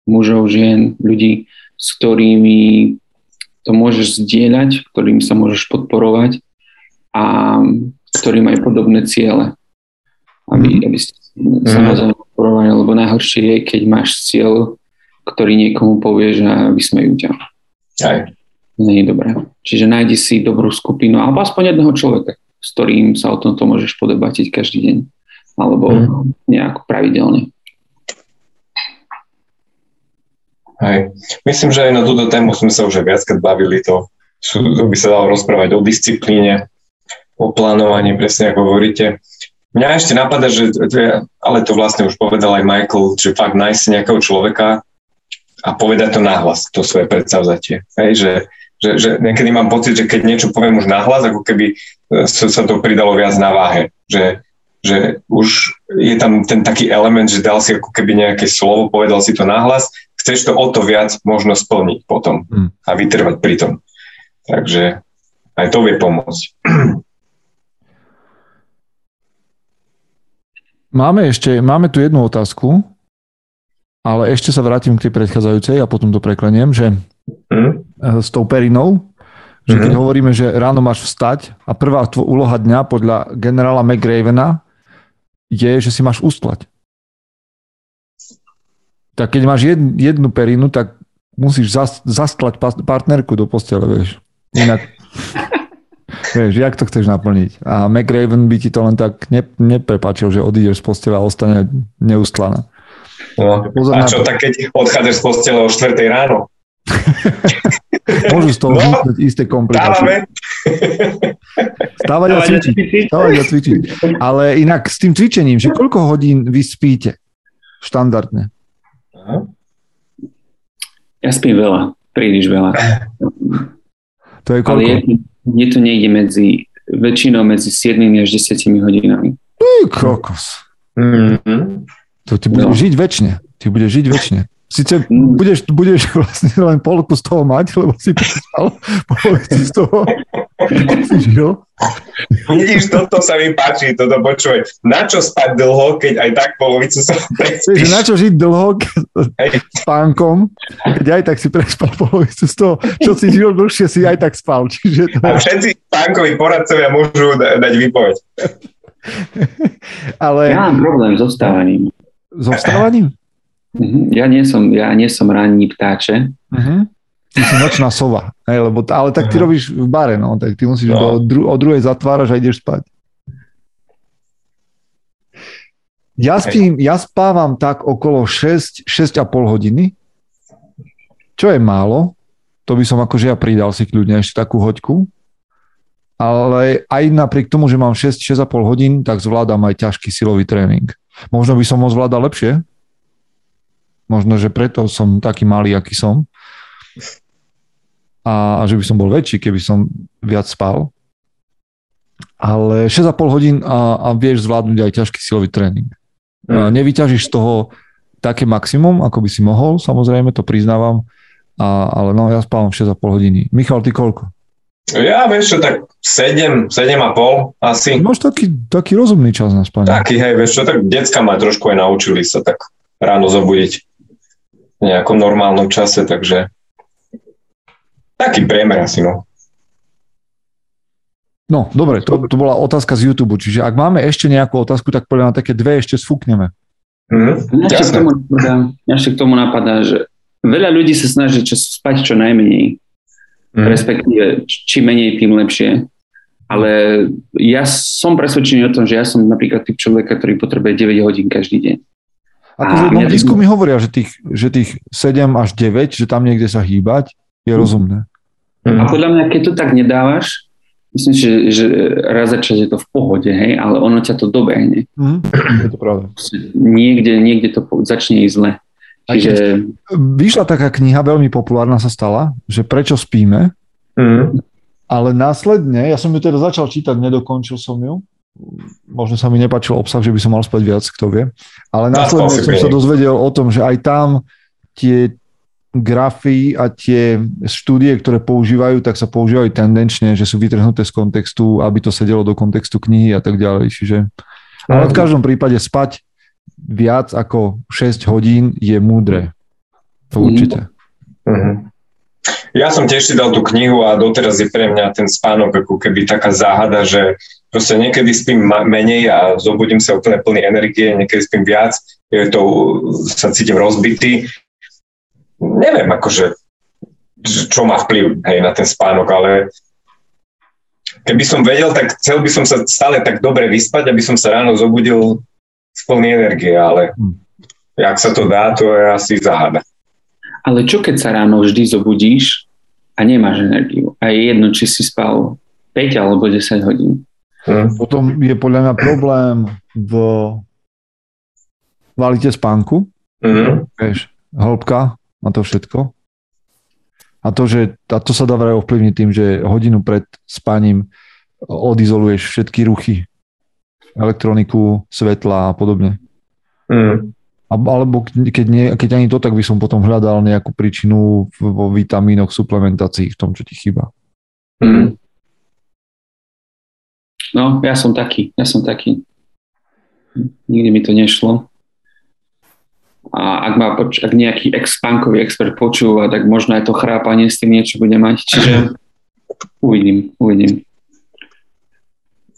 mužov, žien, ľudí, s ktorými to môžeš zdieľať, ktorými sa môžeš podporovať a ktorí majú podobné ciele. Aby, aby ste samozrejme porovnanie, lebo najhoršie je, keď máš cieľ, ktorý niekomu povieš a vysmejú ťa. Aj. nie je dobré. Čiže nájdi si dobrú skupinu, alebo aspoň jedného človeka, s ktorým sa o tomto môžeš podebatiť každý deň, alebo mm. nejak pravidelne. Hej. Myslím, že aj na túto tému sme sa už aj viackrát bavili, to, to by sa dalo rozprávať o disciplíne, o plánovaní, presne ako hovoríte. Mňa ešte napadá, že, ale to vlastne už povedal aj Michael, že fakt nájsť si nejakého človeka a povedať to nahlas, to svoje predsavzatie. Hej, že, že, že niekedy mám pocit, že keď niečo poviem už nahlas, ako keby e, sa to pridalo viac na váhe. Že, že už je tam ten taký element, že dal si ako keby nejaké slovo, povedal si to nahlas chceš to o to viac možno splniť potom hmm. a vytrvať pri tom. Takže aj to vie pomôcť. Máme ešte, máme tu jednu otázku, ale ešte sa vrátim k tej predchádzajúcej a potom to prekleniem, že hmm. s tou perinou, že keď hmm. hovoríme, že ráno máš vstať a prvá úloha dňa podľa generála McRavena je, že si máš ustlať tak keď máš jed, jednu perinu, tak musíš zas, zasklať partnerku do postele, vieš. Inak, vieš, jak to chceš naplniť? A McRaven by ti to len tak ne, neprepačil, že odídeš z postele a ostane neustlaná. No, a čo, tak keď odchádzaš z postele o 4 ráno? Môžu z toho no, isté komplikácie. Stávať a cvičiť. Stávať a cvičiť. Ale inak s tým cvičením, že koľko hodín vy spíte štandardne? Ja spím veľa, príliš veľa. To je koľko? Ale je, je to niekde medzi, väčšinou medzi 7 až 10 hodinami. Ty kokos. Mm-hmm. To ty budeš no. žiť väčšine. Ty budeš žiť väčšine. Sice budeš, budeš vlastne len polku z toho mať, lebo si prespal polovici z toho. si žil. Vidíš, toto sa mi páči, toto počuj. Na čo spať dlho, keď aj tak polovicu sa prespíš? Na čo žiť dlho s pánkom, keď aj tak si prespal polovicu z toho, čo si žil dlhšie, si aj tak spal. Čiže to... A všetci pánkovi poradcovia môžu dať výpoveď. Ale... Ja mám problém so vstávaním. So vstávaním? Uh-huh. Ja, nie som, ja nie som ranní ptáče. Uh-huh. Ty si nočná sova, hej, lebo, ale tak ty uh-huh. robíš v bare, no, tak ty musíš no. do, dru, o druhej zatváraš a ideš spať. Ja spím, ja spávam tak okolo 6, 6,5 hodiny, čo je málo, to by som akože ja pridal si kľudne ešte takú hoďku, ale aj napriek tomu, že mám 6, 6,5 hodín, tak zvládam aj ťažký silový tréning. Možno by som ho zvládal lepšie, Možno, že preto som taký malý, aký som. A, a že by som bol väčší, keby som viac spal. Ale 6,5 hodín a, a vieš zvládnuť aj ťažký silový tréning. Mm. Nevyťažíš z toho také maximum, ako by si mohol, samozrejme, to priznávam. A, ale no, ja spávam 6,5 hodiny. Michal, ty koľko? Ja vieš čo, tak 7, 7,5 asi. Máš taký, taký rozumný čas na spanie. Taký, hej, vieš čo, tak decka ma trošku aj naučili sa tak ráno zobudiť v nejakom normálnom čase, takže taký priemer asi, no. No, dobre, to, to bola otázka z YouTube, čiže ak máme ešte nejakú otázku, tak podľa na také dve ešte sfúkneme. Mm, ešte k tomu napadá, ešte k tomu napadá, že veľa ľudí sa snaží čo, spať čo najmenej, mm. respektíve čím menej, tým lepšie. Ale ja som presvedčený o tom, že ja som napríklad typ človeka, ktorý potrebuje 9 hodín každý deň. Akože no, výskumy hovoria, že tých, že tých 7 až 9, že tam niekde sa hýbať, je rozumné. A podľa mňa, keď to tak nedávaš, myslím, že, že raz za čas je to v pohode, hej, ale ono ťa to dobehne. Mm, je to pravda. Niekde, niekde to začne ísť zle. Čiže... Vyšla taká kniha, veľmi populárna sa stala, že prečo spíme, mm. ale následne, ja som ju teda začal čítať, nedokončil som ju, možno sa mi nepačil obsah, že by som mal spať viac, kto vie. Ale následne som sa dozvedel o tom, že aj tam tie grafy a tie štúdie, ktoré používajú, tak sa používajú tendenčne, že sú vytrhnuté z kontextu, aby to sedelo do kontextu knihy a tak ďalej. Čiže, ale v každom prípade spať viac ako 6 hodín je múdre. To mhm. určite. Mm-hmm. Ja som tiež si dal tú knihu a doteraz je pre mňa ten spánok ako keby taká záhada, že proste niekedy spím menej a zobudím sa úplne plný energie, niekedy spím viac, je to, sa cítim rozbitý. Neviem, akože čo má vplyv hej, na ten spánok, ale keby som vedel, tak chcel by som sa stále tak dobre vyspať, aby som sa ráno zobudil z plný energie, ale hm. jak sa to dá, to je asi záhada. Ale čo keď sa ráno vždy zobudíš a nemáš energiu a je jedno, či si spal 5 alebo 10 hodín? Hmm. Potom je podľa mňa problém v kvalite spánku, vieš, hĺbka a to všetko. A to, že, a to sa dá vraj ovplyvniť tým, že hodinu pred spaním odizoluješ všetky ruchy, elektroniku, svetla a podobne. Mm. Alebo keď, nie, keď ani to, tak by som potom hľadal nejakú príčinu vo vitamínoch, suplementácii v tom, čo ti chýba. Mm. No, ja som taký, ja som taký. Nikdy mi to nešlo. A ak, má, ak nejaký ex-punkový expert počúva, tak možno aj to chrápanie s tým niečo bude mať. Čiže uvidím, uvidím.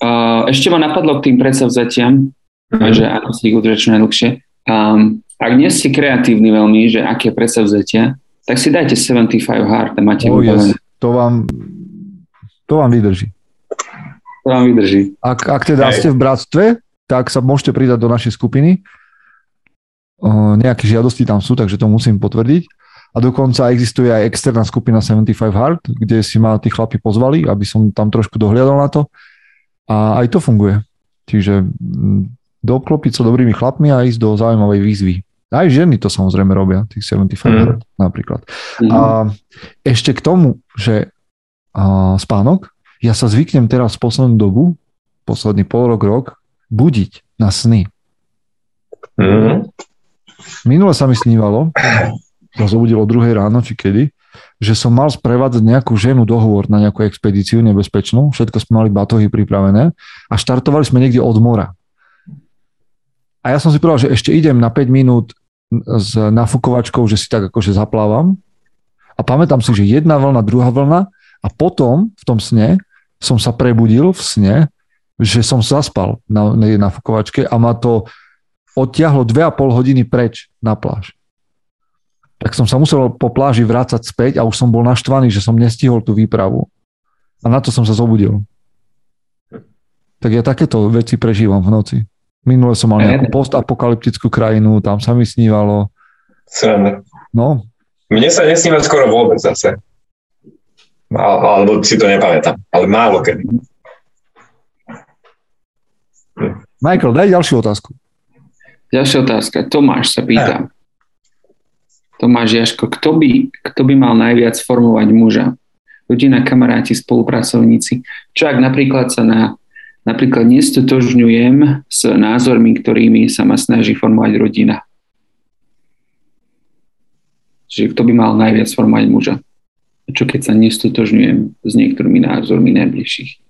A ešte ma napadlo k tým predsavzatiam, mm. že ako si ich udržať najdlhšie. Um, ak nie ste kreatívni veľmi, že aké predsavzatia, tak si dajte 75 hard a máte oh, yes. To vám, to vám vydrží. To vám vydrží. Ak, ak teda Hej. ste v bratstve, tak sa môžete pridať do našej skupiny. O, nejaké žiadosti tam sú, takže to musím potvrdiť. A dokonca existuje aj externá skupina 75 Hard, kde si ma tí chlapi pozvali, aby som tam trošku dohliadal na to. A aj to funguje. Čiže doklopiť sa dobrými chlapmi a ísť do zaujímavej výzvy. Aj ženy to samozrejme robia, tých 75 mm. napríklad. Mm. A ešte k tomu, že a, spánok, ja sa zvyknem teraz v poslednú dobu, posledný pol rok, rok, budiť na sny. Mm. Minule sa mi snívalo, sa zobudil o druhej ráno, či kedy, že som mal sprevádzať nejakú ženu dohovor na nejakú expedíciu nebezpečnú, všetko sme mali batohy pripravené a štartovali sme niekde od mora. A ja som si povedal, že ešte idem na 5 minút s nafukovačkou, že si tak akože zaplávam. A pamätám si, že jedna vlna, druhá vlna a potom v tom sne som sa prebudil v sne, že som zaspal na, na nafukovačke a ma to odtiahlo 2,5 hodiny preč na pláž. Tak som sa musel po pláži vrácať späť a už som bol naštvaný, že som nestihol tú výpravu. A na to som sa zobudil. Tak ja takéto veci prežívam v noci. Minule som mal nejakú postapokalyptickú krajinu, tam sa mi snívalo. Sranda. No. Mne sa nesníva skoro vôbec zase. Alebo si to nepamätám. Ale málo kedy. Michael, daj ďalšiu otázku. Ďalšia otázka. Tomáš sa pýta. Tomáš Jaško, kto by, kto by mal najviac formovať muža? Rodina, kamaráti, spolupracovníci. Čo ak napríklad sa na Napríklad nestotožňujem s názormi, ktorými sa ma snaží formovať rodina. Čiže kto by mal najviac formovať muža? Čo keď sa nestotožňujem s niektorými názormi najbližších?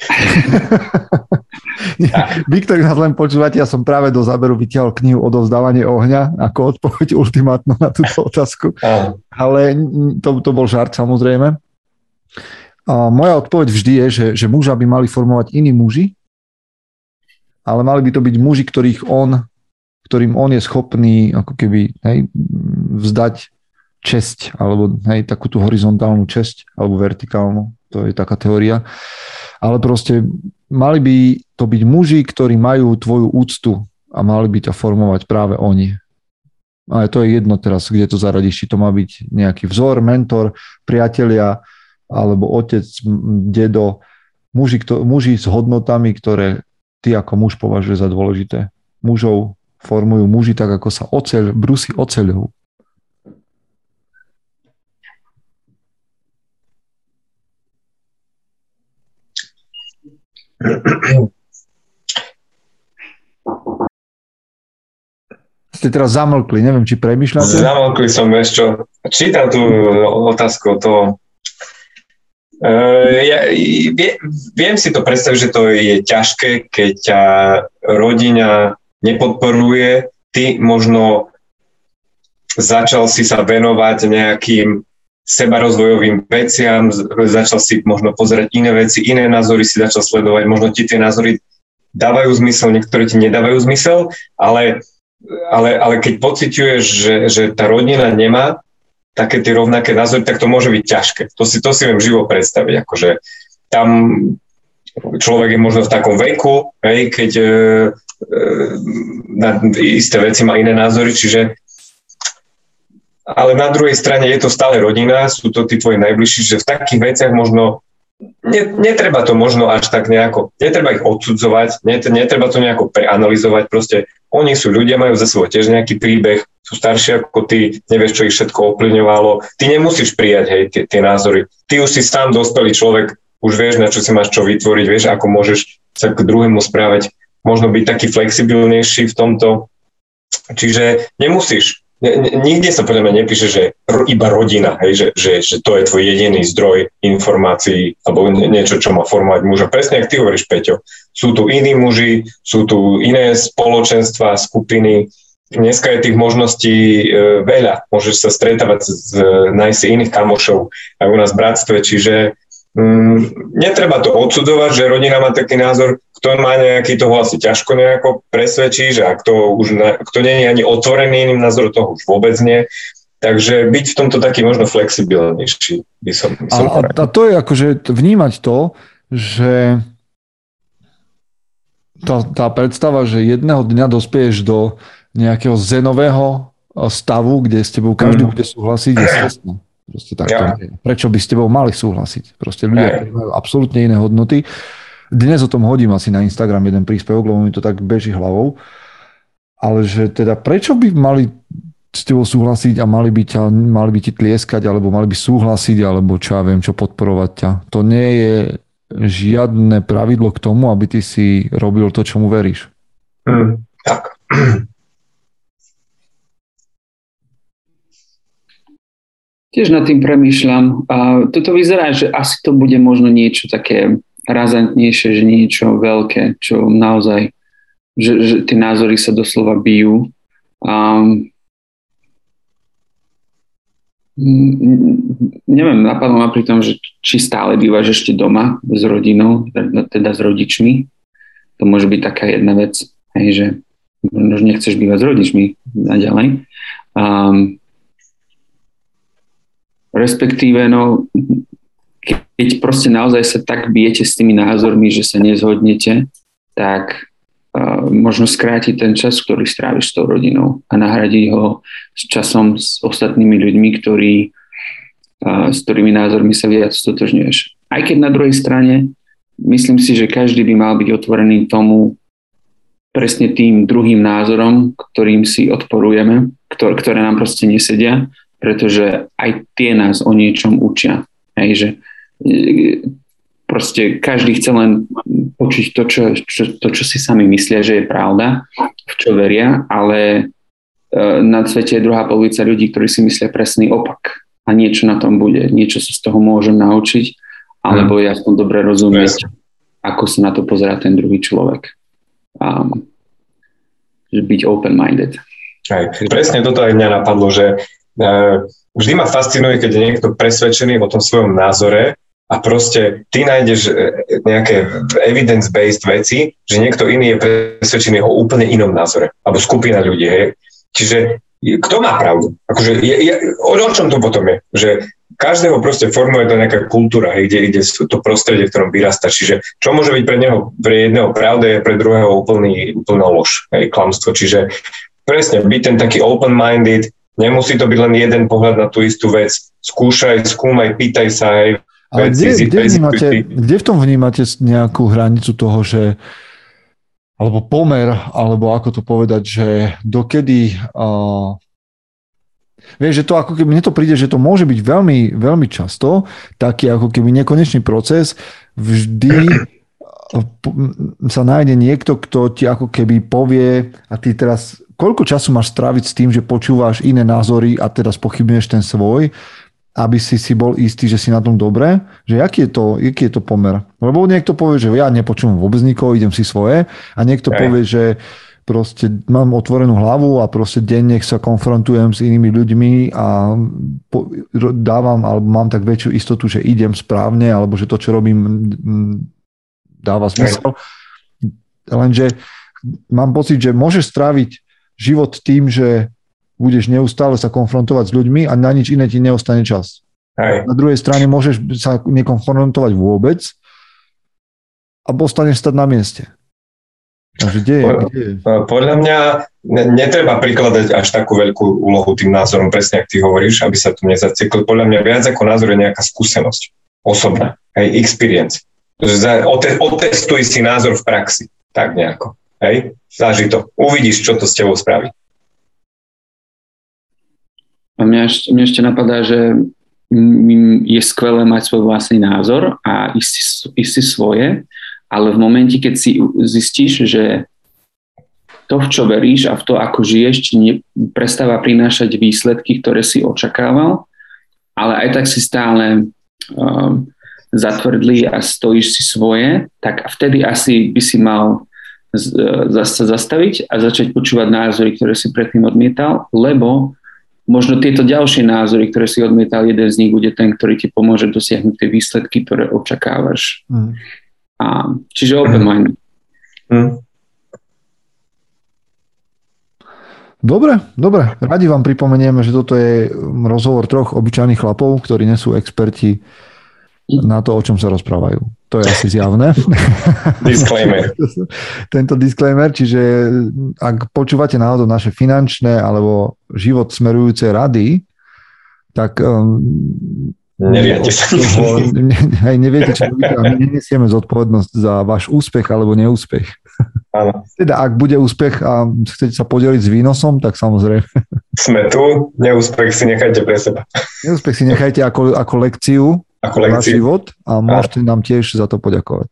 Vy, ktorí nás len počúvate, ja som práve do záberu vytiahol knihu Odovzdávanie ohňa ako odpoveď ultimátnu na túto otázku. Ale to, to bol žart samozrejme. A moja odpoveď vždy je, že, že muža by mali formovať iní muži, ale mali by to byť muži, ktorých on, ktorým on je schopný ako keby hej, vzdať česť, alebo hej, takú tú horizontálnu česť, alebo vertikálnu, to je taká teória. Ale proste mali by to byť muži, ktorí majú tvoju úctu a mali by ťa formovať práve oni. Ale to je jedno teraz, kde to zaradíš, či to má byť nejaký vzor, mentor, priatelia, alebo otec, dedo, muži, kto, muži s hodnotami, ktoré ty ako muž považuje za dôležité. Mužov formujú muži tak, ako sa oceľ, brusí oceľou. Ste teraz zamlkli, neviem, či premyšľate? Zamlkli som ešte. Čítam tú otázku to Uh, ja, vie, viem si to predstaviť, že to je ťažké, keď ťa rodina nepodporuje, ty možno začal si sa venovať nejakým sebarozvojovým veciam, začal si možno pozerať iné veci, iné názory si začal sledovať, možno ti tie názory dávajú zmysel, niektoré ti nedávajú zmysel, ale ale, ale keď pociťuješ, že, že tá rodina nemá také tie rovnaké názory, tak to môže byť ťažké. To si, to si viem živo predstaviť. Akože tam človek je možno v takom veku, hej, keď e, na isté veci má iné názory, čiže ale na druhej strane je to stále rodina, sú to tí tvoji najbližší, že v takých veciach možno ne, netreba to možno až tak nejako, netreba ich odsudzovať, netreba to nejako preanalizovať, proste oni sú ľudia, majú za sebou tiež nejaký príbeh, sú starší ako ty, nevieš, čo ich všetko ovplyvňovalo, ty nemusíš prijať hej, tie, tie názory, ty už si sám dospelý človek, už vieš, na čo si máš čo vytvoriť, vieš, ako môžeš sa k druhému správať, možno byť taký flexibilnejší v tomto, čiže nemusíš nikde sa podľa mňa nepíše, že iba rodina, hej, že, že, že to je tvoj jediný zdroj informácií alebo niečo, čo má formovať muža. Presne, ak ty hovoríš, Peťo. Sú tu iní muži, sú tu iné spoločenstva, skupiny. Dneska je tých možností e, veľa. Môžeš sa stretávať, nájsť si iných kamošov aj u nás v bratstve, čiže mm, netreba to odsudovať, že rodina má taký názor, kto má nejaký, toho asi ťažko nejako presvedčí, že ak to už, na, kto nie je ani otvorený iným názorom, toho už vôbec nie. Takže byť v tomto taký možno flexibilnejší by som, by som a, a to je akože vnímať to, že tá, tá predstava, že jedného dňa dospieš do nejakého zenového stavu, kde s tebou každý mm. bude súhlasiť, je stresné. Proste takto. Ja. Prečo by s tebou mali súhlasiť? Proste ľudia majú absolútne iné hodnoty dnes o tom hodím asi na Instagram jeden príspevok, lebo mi to tak beží hlavou. Ale že teda prečo by mali s tebou súhlasiť a mali by, ťa, mali by ti tlieskať, alebo mali by súhlasiť, alebo čo ja viem, čo podporovať ťa. To nie je žiadne pravidlo k tomu, aby ty si robil to, čomu veríš. Mm, tak. Tiež nad tým premýšľam. A toto vyzerá, že asi to bude možno niečo také razantnejšie, že niečo veľké, čo naozaj, že, že tie názory sa doslova bijú. Um, neviem, napadlo ma pri tom, že či stále bývaš ešte doma s rodinou, teda s rodičmi. To môže byť taká jedna vec, hej, že nechceš bývať s rodičmi naďalej. Um, respektíve, no, keď proste naozaj sa tak bijete s tými názormi, že sa nezhodnete, tak uh, možno skrátiť ten čas, ktorý stráviš s tou rodinou a nahradiť ho s časom s ostatnými ľuďmi, ktorí, uh, s ktorými názormi sa viac stotožňuješ. Aj keď na druhej strane myslím si, že každý by mal byť otvorený tomu presne tým druhým názorom, ktorým si odporujeme, ktoré, ktoré nám proste nesedia, pretože aj tie nás o niečom učia. Hej, že proste každý chce len počuť to čo, čo, to, čo si sami myslia, že je pravda, v čo veria, ale e, na svete je druhá polovica ľudí, ktorí si myslia presný opak a niečo na tom bude, niečo sa z toho môžem naučiť, alebo ja som dobre rozumieť, ako sa na to pozerá ten druhý človek. Um, byť open-minded. Aj, presne toto aj mňa napadlo, že vždy ma fascinuje, keď je niekto presvedčený o tom svojom názore a proste ty nájdeš e, nejaké evidence-based veci, že niekto iný je presvedčený o úplne inom názore, alebo skupina ľudí, hej. Čiže kto má pravdu? Akože je, je, o, o čom to potom je? Že každého proste formuje to nejaká kultúra, hej, kde ide to prostredie, v ktorom vyrasta. Čiže čo môže byť pre neho, pre jedného pravda, je pre druhého úplný, úplná lož, hej, klamstvo. Čiže presne byť ten taký open-minded, nemusí to byť len jeden pohľad na tú istú vec. Skúšaj, skúmaj, pýtaj sa, hej, ale kde, kde, vnímate, kde v tom vnímate nejakú hranicu toho, že alebo pomer, alebo ako to povedať, že dokedy uh, Vieš, že to ako keby, mne to príde, že to môže byť veľmi, veľmi často taký ako keby nekonečný proces. Vždy sa nájde niekto, kto ti ako keby povie a ty teraz, koľko času máš stráviť s tým, že počúvaš iné názory a teraz pochybuješ ten svoj aby si si bol istý, že si na tom dobre, že aký je to, aký je to pomer. Lebo niekto povie, že ja nepočúvam vôbec nikoho, idem si svoje a niekto Aj. povie, že proste mám otvorenú hlavu a proste denne sa konfrontujem s inými ľuďmi a dávam, alebo mám tak väčšiu istotu, že idem správne, alebo že to, čo robím, dáva zmysel. Lenže mám pocit, že môžeš stráviť život tým, že budeš neustále sa konfrontovať s ľuďmi a na nič iné ti neostane čas. Hej. Na druhej strane môžeš sa nekonfrontovať vôbec a postaneš stať na mieste. Takže kde je, kde je? Podľa mňa netreba prikladať až takú veľkú úlohu tým názorom, presne ak ty hovoríš, aby sa tu nezacikli. Podľa mňa viac ako názor je nejaká skúsenosť osobná, aj experience. Otestuj si názor v praxi, tak nejako. Hej? Zaži to. Uvidíš, čo to s tebou spraví. A mňa ešte, mňa ešte napadá, že je skvelé mať svoj vlastný názor a ísť, si svoje, ale v momente, keď si zistíš, že to, v čo veríš a v to, ako žiješ, ne, prestáva prinášať výsledky, ktoré si očakával, ale aj tak si stále um, zatvrdlý a stojíš si svoje, tak vtedy asi by si mal sa zastaviť a začať počúvať názory, ktoré si predtým odmietal, lebo možno tieto ďalšie názory, ktoré si odmietal, jeden z nich bude ten, ktorý ti pomôže dosiahnuť tie výsledky, ktoré očakávaš. Mm. A, čiže open mind. Mm. Dobre, dobre. Radi vám pripomenieme, že toto je rozhovor troch obyčajných chlapov, ktorí nesú experti na to, o čom sa rozprávajú. To je asi zjavné. Disclaimer. Tento disclaimer, čiže ak počúvate náhodou naše finančné alebo život smerujúce rady, tak um, Neviete sa. Hej, neviete, čo robíte a my nenesieme zodpovednosť za váš úspech alebo neúspech. Áno. Teda ak bude úspech a chcete sa podeliť s výnosom, tak samozrejme. Sme tu, neúspech si nechajte pre seba. Neúspech si nechajte ako, ako lekciu ako na život a môžete nám tiež za to poďakovať.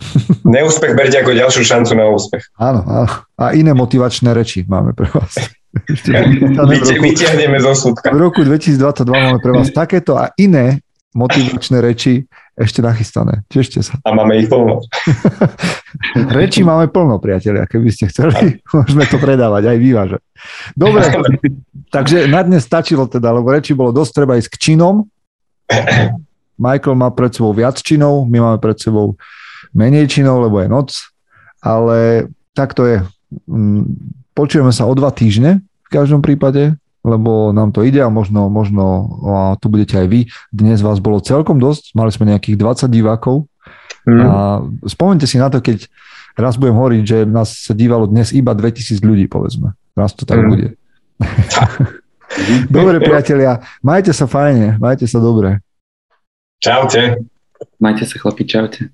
Neúspech berte ako ďalšiu šancu na úspech. Áno, áno. A iné motivačné reči máme pre vás. Vytiahneme zo súdka. V roku 2022 máme pre vás takéto a iné motivačné reči ešte nachystané. Tešte sa. A máme ich plno. Reči máme plno, priatelia. Keby ste chceli, môžeme to predávať, aj vyvážať. Dobre, takže na dnes stačilo teda, lebo reči bolo dosť treba ísť k činom, Michael má pred sebou viac činov, my máme pred sebou menej činov, lebo je noc, ale tak to je. Mm, počujeme sa o dva týždne v každom prípade, lebo nám to ide a možno, možno a tu budete aj vy. Dnes vás bolo celkom dosť, mali sme nejakých 20 divákov mm. a spomente si na to, keď raz budem hovoriť, že nás sa dívalo dnes iba 2000 ľudí, povedzme. Raz to tak mm. bude. dobre, priatelia, majte sa fajne, majte sa dobre. Čaute. Majte sa, chlapi, čaute.